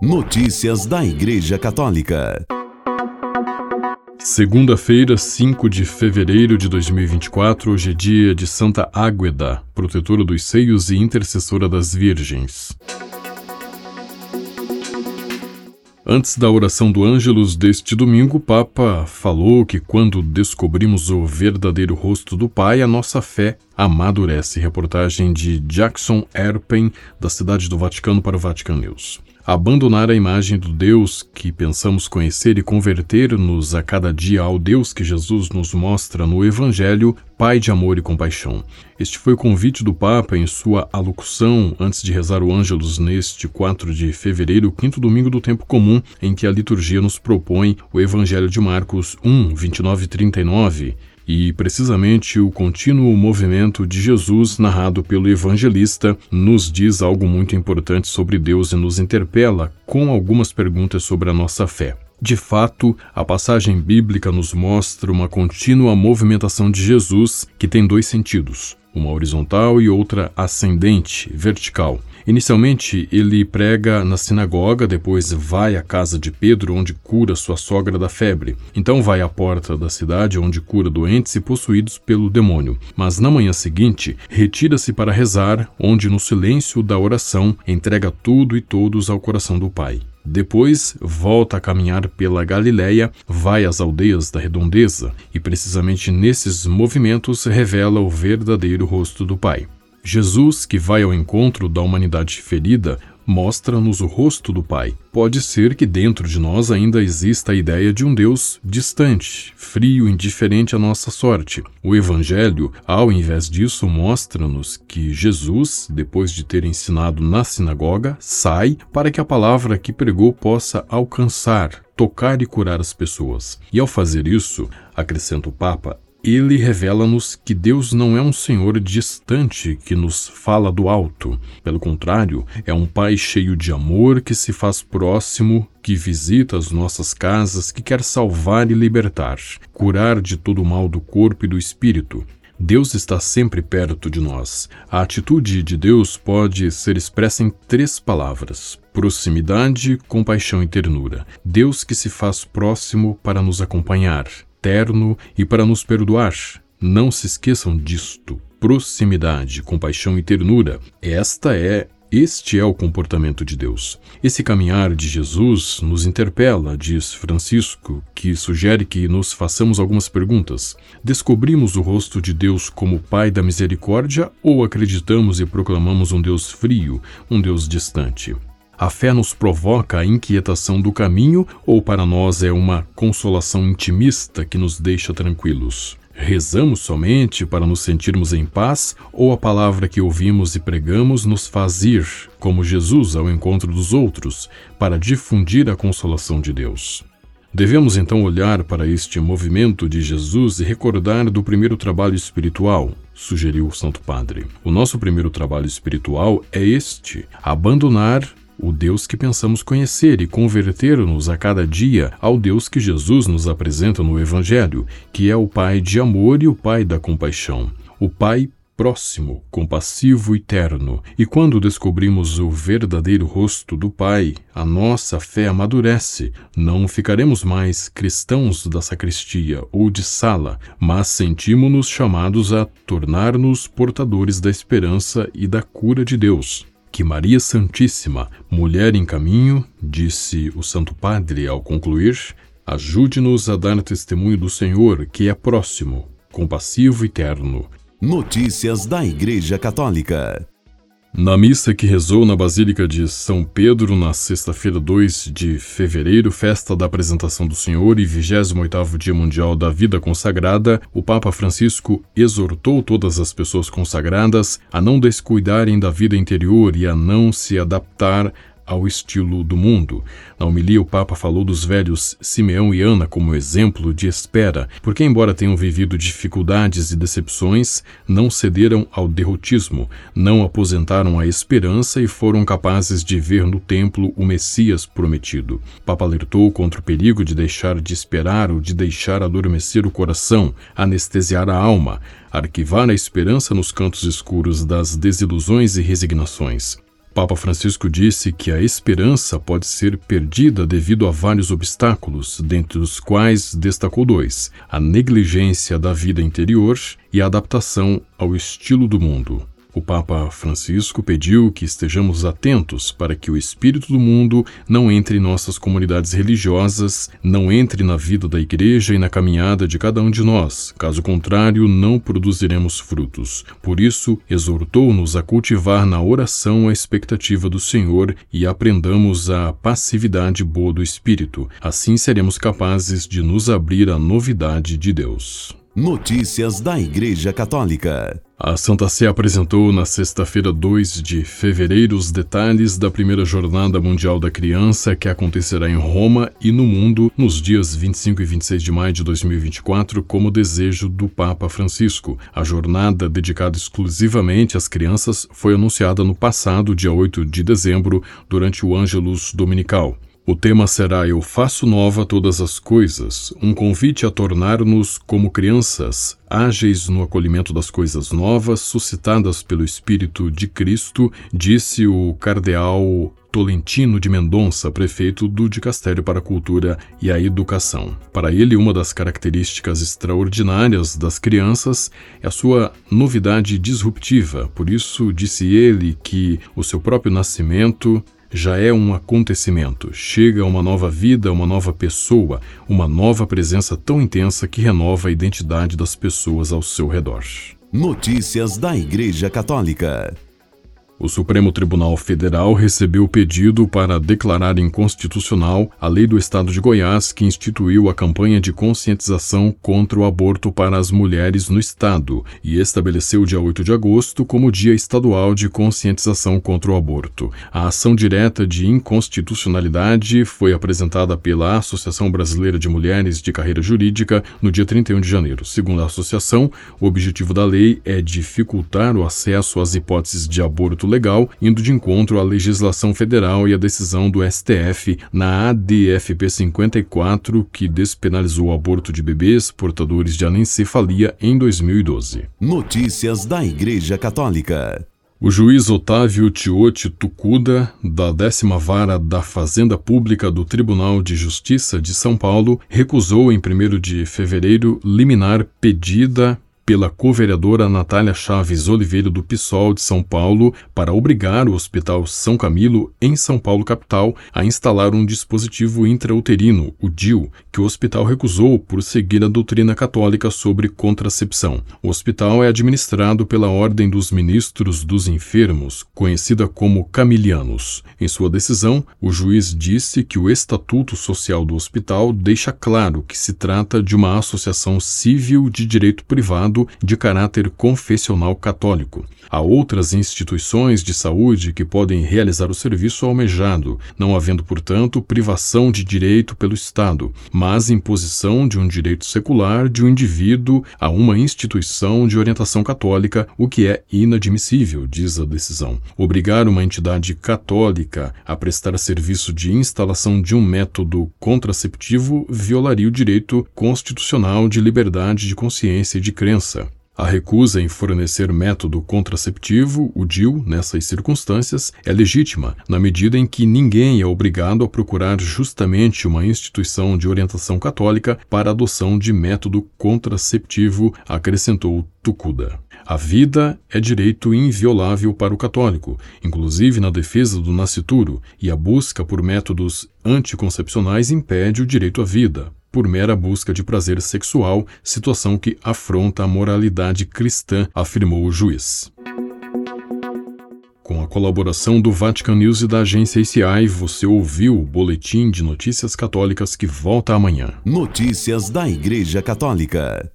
Notícias da Igreja Católica. Segunda-feira, 5 de fevereiro de 2024, hoje é dia de Santa Águeda, protetora dos seios e intercessora das virgens. Antes da oração do Ângelus deste domingo, o Papa falou que quando descobrimos o verdadeiro rosto do Pai, a nossa fé amadurece. Reportagem de Jackson Erpen, da Cidade do Vaticano para o Vatican News. Abandonar a imagem do Deus que pensamos conhecer e converter-nos a cada dia ao Deus que Jesus nos mostra no Evangelho, Pai de amor e compaixão. Este foi o convite do Papa em sua alocução antes de rezar o Ângelus neste 4 de fevereiro, quinto domingo do tempo comum, em que a liturgia nos propõe o Evangelho de Marcos 1, 29 e 39 e precisamente o contínuo movimento de Jesus, narrado pelo evangelista, nos diz algo muito importante sobre Deus e nos interpela com algumas perguntas sobre a nossa fé. De fato, a passagem bíblica nos mostra uma contínua movimentação de Jesus que tem dois sentidos, uma horizontal e outra ascendente, vertical. Inicialmente, ele prega na sinagoga, depois vai à casa de Pedro, onde cura sua sogra da febre. Então vai à porta da cidade, onde cura doentes e possuídos pelo demônio. Mas na manhã seguinte, retira-se para rezar, onde no silêncio da oração entrega tudo e todos ao coração do Pai. Depois volta a caminhar pela Galiléia, vai às aldeias da redondeza e precisamente nesses movimentos revela o verdadeiro rosto do Pai. Jesus, que vai ao encontro da humanidade ferida, mostra-nos o rosto do Pai. Pode ser que dentro de nós ainda exista a ideia de um Deus distante, frio, indiferente à nossa sorte. O Evangelho, ao invés disso, mostra-nos que Jesus, depois de ter ensinado na sinagoga, sai para que a palavra que pregou possa alcançar, tocar e curar as pessoas. E ao fazer isso, acrescenta o Papa, ele revela-nos que Deus não é um Senhor distante que nos fala do alto. Pelo contrário, é um Pai cheio de amor que se faz próximo, que visita as nossas casas, que quer salvar e libertar, curar de todo o mal do corpo e do espírito. Deus está sempre perto de nós. A atitude de Deus pode ser expressa em três palavras: proximidade, compaixão e ternura. Deus que se faz próximo para nos acompanhar terno e para nos perdoar. Não se esqueçam disto. Proximidade, compaixão e ternura. Esta é este é o comportamento de Deus. Esse caminhar de Jesus nos interpela, diz Francisco, que sugere que nos façamos algumas perguntas. Descobrimos o rosto de Deus como Pai da misericórdia ou acreditamos e proclamamos um Deus frio, um Deus distante? A fé nos provoca a inquietação do caminho ou para nós é uma consolação intimista que nos deixa tranquilos? Rezamos somente para nos sentirmos em paz ou a palavra que ouvimos e pregamos nos faz ir, como Jesus, ao encontro dos outros, para difundir a consolação de Deus? Devemos então olhar para este movimento de Jesus e recordar do primeiro trabalho espiritual, sugeriu o Santo Padre. O nosso primeiro trabalho espiritual é este: abandonar o Deus que pensamos conhecer e converter-nos a cada dia ao Deus que Jesus nos apresenta no Evangelho, que é o Pai de amor e o Pai da compaixão, o Pai próximo, compassivo e terno. E quando descobrimos o verdadeiro rosto do Pai, a nossa fé amadurece. Não ficaremos mais cristãos da sacristia ou de sala, mas sentimos-nos chamados a tornar-nos portadores da esperança e da cura de Deus que Maria Santíssima, mulher em caminho, disse o Santo Padre ao concluir, ajude-nos a dar testemunho do Senhor, que é próximo, compassivo e terno. Notícias da Igreja Católica. Na missa que rezou na Basílica de São Pedro na sexta-feira 2 de fevereiro, festa da apresentação do Senhor e 28º Dia Mundial da Vida Consagrada, o Papa Francisco exortou todas as pessoas consagradas a não descuidarem da vida interior e a não se adaptar ao estilo do mundo. Na homilia, o Papa falou dos velhos Simeão e Ana como exemplo de espera, porque, embora tenham vivido dificuldades e decepções, não cederam ao derrotismo, não aposentaram a esperança e foram capazes de ver no templo o Messias prometido. O Papa alertou contra o perigo de deixar de esperar ou de deixar adormecer o coração, anestesiar a alma, arquivar a esperança nos cantos escuros das desilusões e resignações. Papa Francisco disse que a esperança pode ser perdida devido a vários obstáculos, dentre os quais destacou dois: a negligência da vida interior e a adaptação ao estilo do mundo. O Papa Francisco pediu que estejamos atentos para que o espírito do mundo não entre em nossas comunidades religiosas, não entre na vida da igreja e na caminhada de cada um de nós. Caso contrário, não produziremos frutos. Por isso, exortou-nos a cultivar na oração a expectativa do Senhor e aprendamos a passividade boa do espírito. Assim seremos capazes de nos abrir à novidade de Deus. Notícias da Igreja Católica. A Santa Sé apresentou na sexta-feira, 2 de fevereiro, os detalhes da primeira Jornada Mundial da Criança que acontecerá em Roma e no mundo nos dias 25 e 26 de maio de 2024, como desejo do Papa Francisco. A jornada, dedicada exclusivamente às crianças, foi anunciada no passado, dia 8 de dezembro, durante o Ângelus Dominical. O tema será Eu faço nova todas as coisas, um convite a tornar-nos como crianças, ágeis no acolhimento das coisas novas suscitadas pelo Espírito de Cristo, disse o cardeal Tolentino de Mendonça, prefeito do Dicastério para a Cultura e a Educação. Para ele, uma das características extraordinárias das crianças é a sua novidade disruptiva. Por isso, disse ele que o seu próprio nascimento já é um acontecimento. Chega uma nova vida, uma nova pessoa, uma nova presença tão intensa que renova a identidade das pessoas ao seu redor. Notícias da Igreja Católica. O Supremo Tribunal Federal recebeu o pedido para declarar inconstitucional a lei do Estado de Goiás que instituiu a campanha de conscientização contra o aborto para as mulheres no Estado e estabeleceu o dia 8 de agosto como Dia Estadual de Conscientização contra o Aborto. A ação direta de inconstitucionalidade foi apresentada pela Associação Brasileira de Mulheres de Carreira Jurídica no dia 31 de janeiro. Segundo a associação, o objetivo da lei é dificultar o acesso às hipóteses de aborto legal, indo de encontro à legislação federal e à decisão do STF na ADFP 54, que despenalizou o aborto de bebês portadores de anencefalia em 2012. Notícias da Igreja Católica. O juiz Otávio Tiote Tucuda, da décima vara da Fazenda Pública do Tribunal de Justiça de São Paulo, recusou em 1 de fevereiro liminar pedida pela co-vereadora Natália Chaves Oliveira do PSOL de São Paulo para obrigar o Hospital São Camilo, em São Paulo capital, a instalar um dispositivo intrauterino, o DIU, que o hospital recusou por seguir a doutrina católica sobre contracepção. O hospital é administrado pela Ordem dos Ministros dos Enfermos, conhecida como Camilianos. Em sua decisão, o juiz disse que o Estatuto Social do hospital deixa claro que se trata de uma associação civil de direito privado de caráter confessional católico. Há outras instituições de saúde que podem realizar o serviço almejado, não havendo, portanto, privação de direito pelo Estado, mas imposição de um direito secular de um indivíduo a uma instituição de orientação católica, o que é inadmissível, diz a decisão. Obrigar uma entidade católica a prestar serviço de instalação de um método contraceptivo violaria o direito constitucional de liberdade de consciência e de crença. A recusa em fornecer método contraceptivo, o DIU, nessas circunstâncias, é legítima, na medida em que ninguém é obrigado a procurar justamente uma instituição de orientação católica para adoção de método contraceptivo, acrescentou Tucuda. A vida é direito inviolável para o católico, inclusive na defesa do nascituro, e a busca por métodos anticoncepcionais impede o direito à vida por mera busca de prazer sexual, situação que afronta a moralidade cristã, afirmou o juiz. Com a colaboração do Vatican News e da agência ICI, você ouviu o Boletim de Notícias Católicas que volta amanhã. Notícias da Igreja Católica.